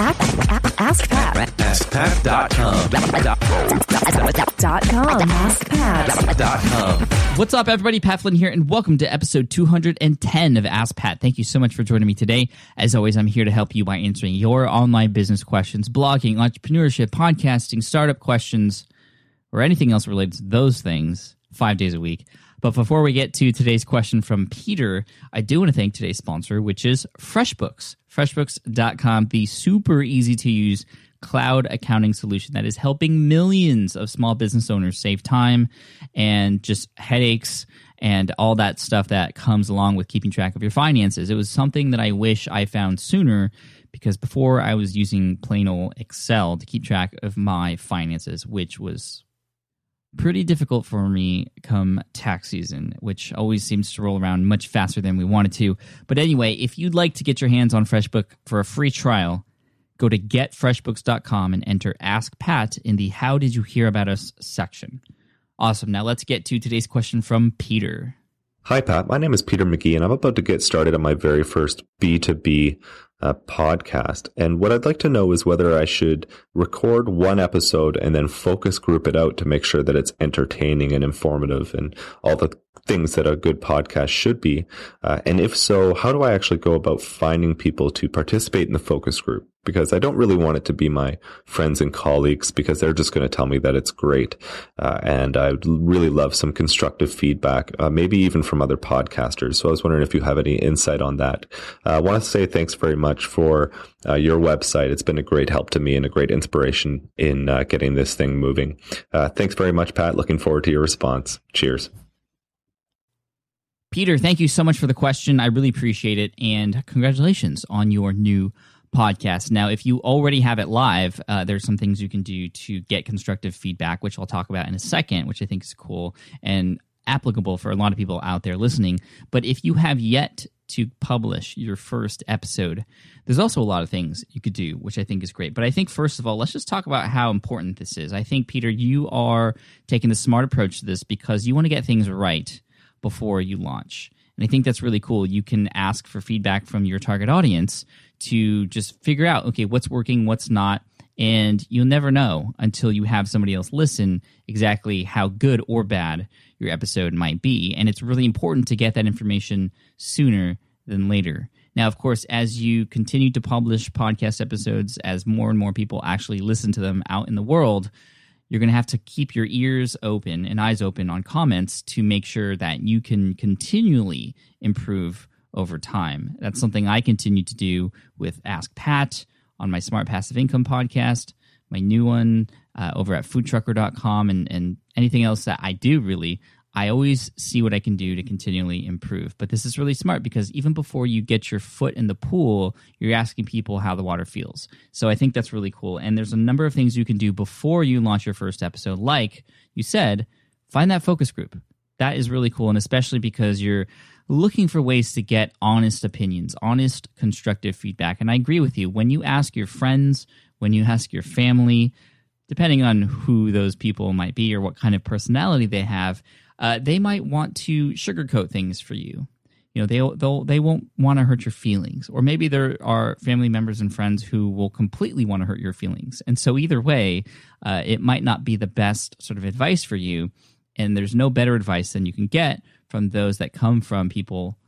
Ask Pat. AskPat.com. Dot com. AskPat. What's up, everybody? Pat Flynn here, and welcome to episode 210 of Ask Pat. Thank you so much for joining me today. As always, I'm here to help you by answering your online business questions, blogging, entrepreneurship, podcasting, startup questions, or anything else related to those things five days a week. But before we get to today's question from Peter, I do want to thank today's sponsor, which is FreshBooks. FreshBooks.com, the super easy to use cloud accounting solution that is helping millions of small business owners save time and just headaches and all that stuff that comes along with keeping track of your finances. It was something that I wish I found sooner because before I was using plain old Excel to keep track of my finances, which was pretty difficult for me come tax season, which always seems to roll around much faster than we wanted to. But anyway, if you'd like to get your hands on FreshBook for a free trial, go to getfreshbooks.com and enter Ask Pat in the How Did You Hear About Us section. Awesome. Now let's get to today's question from Peter. Hi, Pat. My name is Peter McGee, and I'm about to get started on my very first B2B uh, podcast. And what I'd like to know is whether I should record one episode and then focus group it out to make sure that it's entertaining and informative and all the things that a good podcast should be. Uh, and if so, how do I actually go about finding people to participate in the focus group? Because I don't really want it to be my friends and colleagues because they're just going to tell me that it's great. Uh, and I would really love some constructive feedback, uh, maybe even from other podcasters. So I was wondering if you have any insight on that. Uh, I want to say thanks very much for uh, your website. It's been a great help to me and a great inspiration in uh, getting this thing moving. thanks very much, Pat. Looking forward to your response. Cheers. Peter, thank you so much for the question. I really appreciate it. And congratulations on your new podcast. Now, if you already have it live, uh, there's some things you can do to get constructive feedback, which I'll talk about in a second, which I think is cool and applicable for a lot of people out there listening. But if you have yet to publish your first episode, there's also a lot of things you could do, which I think is great. But I think, first of all, let's just talk about how important this is. I think, Peter, you are taking the smart approach to this because you want to get things right before you launch. And I think that's really cool. You can ask for feedback from your target audience to just figure out, okay, what's working, what's not. And you'll never know until you have somebody else listen exactly how good or bad your episode might be. And it's really important to get that information sooner than later. Now, of course, as you continue to publish podcast episodes, as more and more people actually listen to them out in the world, you're going to have to keep your ears open and eyes open on comments to make sure that you can continually improve over time. That's something I continue to do with Ask Pat on my Smart Passive Income podcast, my new one uh, over at foodtrucker.com, and, and anything else that I do really. I always see what I can do to continually improve. But this is really smart because even before you get your foot in the pool, you're asking people how the water feels. So I think that's really cool. And there's a number of things you can do before you launch your first episode. Like you said, find that focus group. That is really cool. And especially because you're looking for ways to get honest opinions, honest, constructive feedback. And I agree with you. When you ask your friends, when you ask your family, depending on who those people might be or what kind of personality they have, uh, they might want to sugarcoat things for you. You know, they they'll they won't want to hurt your feelings, or maybe there are family members and friends who will completely want to hurt your feelings. And so either way, uh, it might not be the best sort of advice for you. And there's no better advice than you can get from those that come from people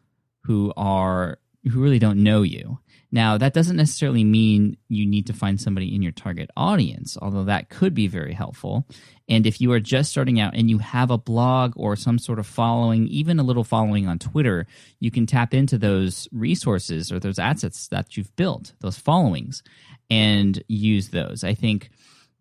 who are who really don't know you. Now, that doesn't necessarily mean you need to find somebody in your target audience, although that could be very helpful. And if you are just starting out and you have a blog or some sort of following, even a little following on Twitter, you can tap into those resources or those assets that you've built, those followings, and use those. I think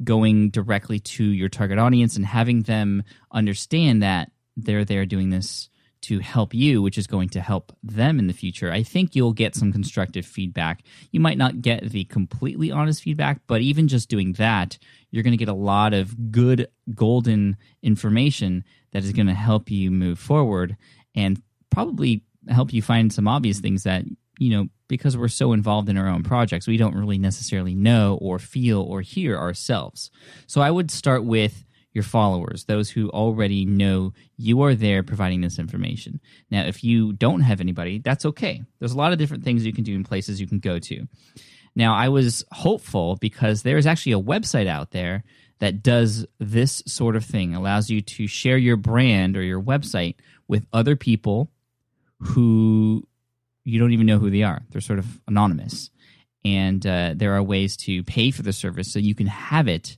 going directly to your target audience and having them understand that they're there doing this to help you, which is going to help them in the future, I think you'll get some constructive feedback. You might not get the completely honest feedback, but even just doing that, you're going to get a lot of good, golden information that is going to help you move forward and probably help you find some obvious things that, you know, because we're so involved in our own projects, we don't really necessarily know or feel or hear ourselves. So I would start with your followers, those who already know you are there providing this information. Now, if you don't have anybody, that's okay. There's a lot of different things you can do in places you can go to. Now, I was hopeful because there is actually a website out there that does this sort of thing, allows you to share your brand or your website with other people who you don't even know who they are. They're sort of anonymous. And uh, there are ways to pay for the service so you can have it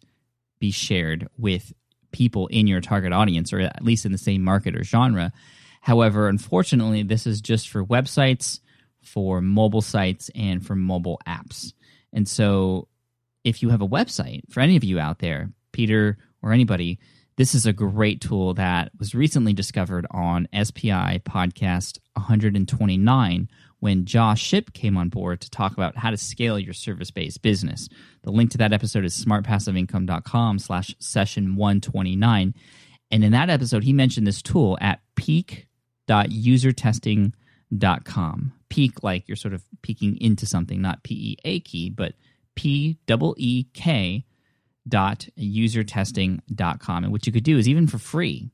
be shared with people in your target audience or at least in the same market or genre. However, unfortunately, this is just for websites, for mobile sites, and for mobile apps. And so, if you have a website, for any of you out there, Peter or anybody, this is a great tool that was recently discovered on SPI podcast 129 when Josh Shipp came on board to talk about how to scale your service-based business. The link to that episode is smartpassiveincome.com slash session 129. And in that episode, he mentioned this tool at peek.usertesting.com. Peek, like you're sort of peeking into something, not P-E-A-K, but P-E-E-K dot usertesting.com. And what you could do is even for free,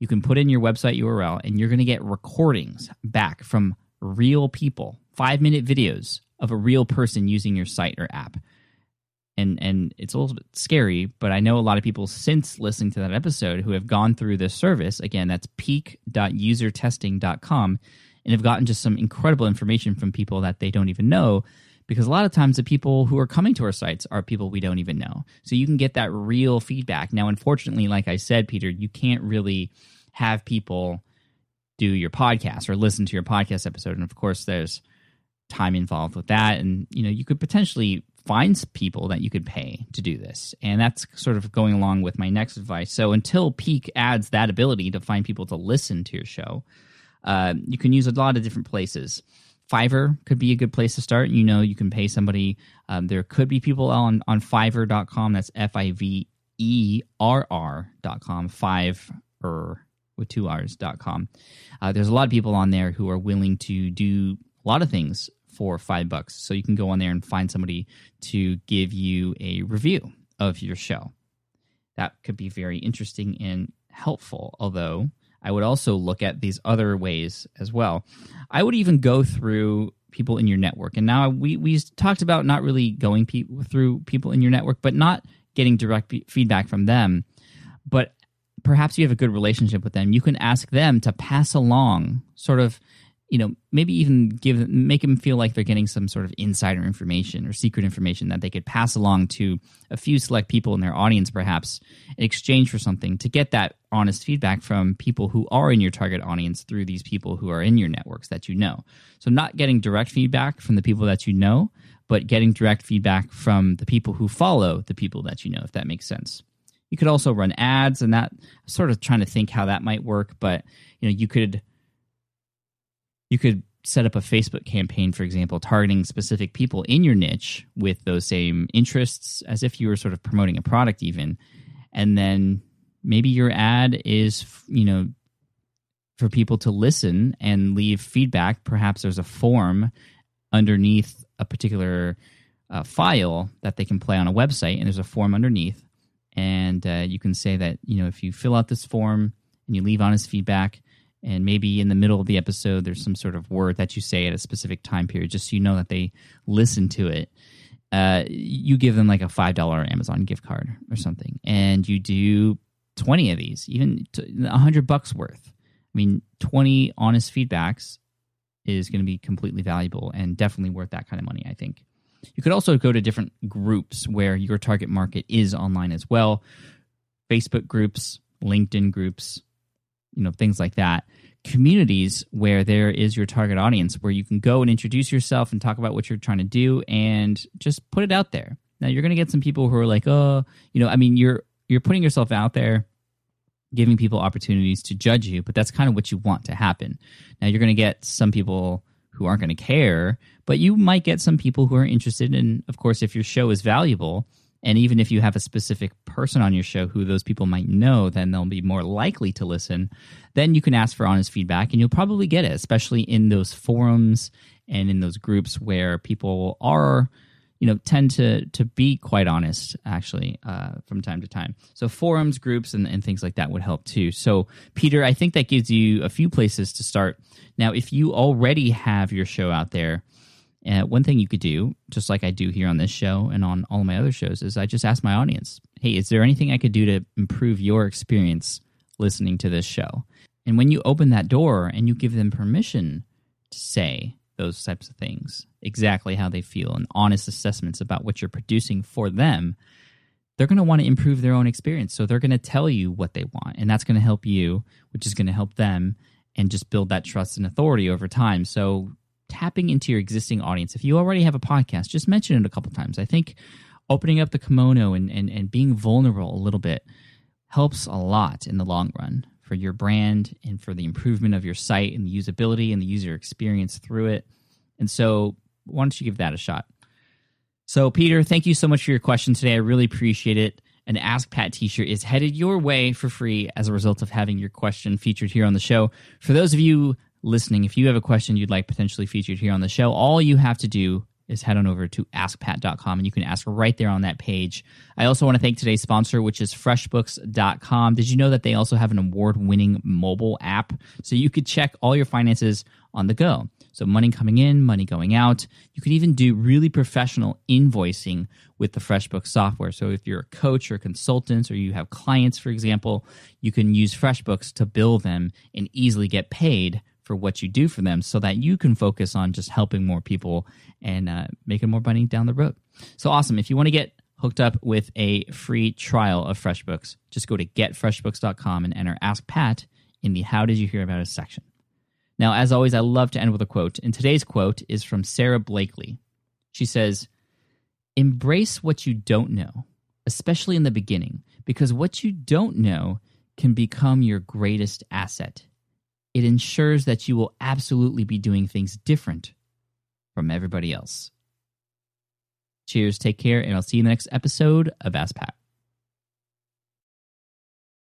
you can put in your website URL and you're going to get recordings back from real people, five minute videos of a real person using your site or app. And and it's a little bit scary, but I know a lot of people since listening to that episode who have gone through this service. Again, that's peek.usertesting.com and have gotten just some incredible information from people that they don't even know. Because a lot of times the people who are coming to our sites are people we don't even know. So you can get that real feedback. Now, unfortunately, like I said, Peter, you can't really have people do your podcast or listen to your podcast episode. And of course, there's time involved with that. And, you know, you could potentially find people that you could pay to do this. And that's sort of going along with my next advice. So until Peek adds that ability to find people to listen to your show, uh, you can use a lot of different places. Fiverr could be a good place to start. You know, you can pay somebody. Um, there could be people on, on Fiverr.com. That's F I V E R R.com. Five or with two R's.com. Uh, there's a lot of people on there who are willing to do a lot of things for five bucks. So you can go on there and find somebody to give you a review of your show. That could be very interesting and helpful, although I would also look at these other ways as well. I would even go through people in your network. And now we, we talked about not really going pe- through people in your network, but not getting direct feedback from them, but perhaps you have a good relationship with them, you can ask them to pass along sort of you know maybe even give make them feel like they're getting some sort of insider information or secret information that they could pass along to a few select people in their audience perhaps in exchange for something to get that honest feedback from people who are in your target audience through these people who are in your networks that you know so not getting direct feedback from the people that you know but getting direct feedback from the people who follow the people that you know if that makes sense you could also run ads, and that sort of trying to think how that might work. But you know, you could you could set up a Facebook campaign, for example, targeting specific people in your niche with those same interests, as if you were sort of promoting a product, even. And then maybe your ad is, you know, for people to listen and leave feedback. Perhaps there's a form underneath a particular uh, file that they can play on a website, and there's a form underneath and uh, you can say that you know if you fill out this form and you leave honest feedback and maybe in the middle of the episode there's some sort of word that you say at a specific time period just so you know that they listen to it. Uh, you give them like a five dollar amazon gift card or something and you do 20 of these even a 100 bucks worth. I mean 20 honest feedbacks is going to be completely valuable and definitely worth that kind of money i think. You could also go to different groups where your target market is online as well. Facebook groups, LinkedIn groups, you know, things like that. Communities where there is your target audience, where you can go and introduce yourself and talk about what you're trying to do and just put it out there. Now you're going to get some people who are like, "Oh, you know, I mean, you're you're putting yourself out there, giving people opportunities to judge you, but that's kind of what you want to happen." Now you're going to get some people who aren't going to care, but you might get some people who are interested. And of course, if your show is valuable, and even if you have a specific person on your show who those people might know, then they'll be more likely to listen. Then you can ask for honest feedback, and you'll probably get it, especially in those forums and in those groups where people are you know tend to to be quite honest actually uh, from time to time. So forums groups and, and things like that would help too. So peter i think that gives you a few places to start. Now if you already have your show out there uh, one thing you could do, just like I do here on this show and on all my other shows, is I just ask my audience, hey, is there anything I could do to improve your experience listening to this show? And when you open that door and you give them permission to say those types of things, exactly how they feel, and honest assessments about what you're producing for them, they're going to want to improve their own experience. So they're going to tell you what they want, and that's going to help you, which is going to help them and just build that trust and authority over time. So tapping into your existing audience. If you already have a podcast, just mention it a couple times. I think opening up the kimono and, and, and being vulnerable a little bit helps a lot in the long run for your brand and for the improvement of your site and the usability and the user experience through it. And so, why don't you give that a shot? So, Peter, thank you so much for your question today. I really appreciate it. An Ask Pat t shirt is headed your way for free as a result of having your question featured here on the show. For those of you listening, if you have a question you'd like potentially featured here on the show, all you have to do is head on over to askpat.com and you can ask right there on that page. I also want to thank today's sponsor, which is freshbooks.com. Did you know that they also have an award winning mobile app? So you could check all your finances on the go. So money coming in, money going out. You can even do really professional invoicing with the FreshBooks software. So if you're a coach or consultant or you have clients, for example, you can use FreshBooks to bill them and easily get paid for what you do for them so that you can focus on just helping more people and uh, making more money down the road. So awesome. If you want to get hooked up with a free trial of FreshBooks, just go to getfreshbooks.com and enter Ask Pat in the How Did You Hear About Us section. Now, as always, I love to end with a quote, and today's quote is from Sara Blakely. She says, Embrace what you don't know, especially in the beginning, because what you don't know can become your greatest asset it ensures that you will absolutely be doing things different from everybody else. Cheers, take care, and I'll see you in the next episode of Ask Pat.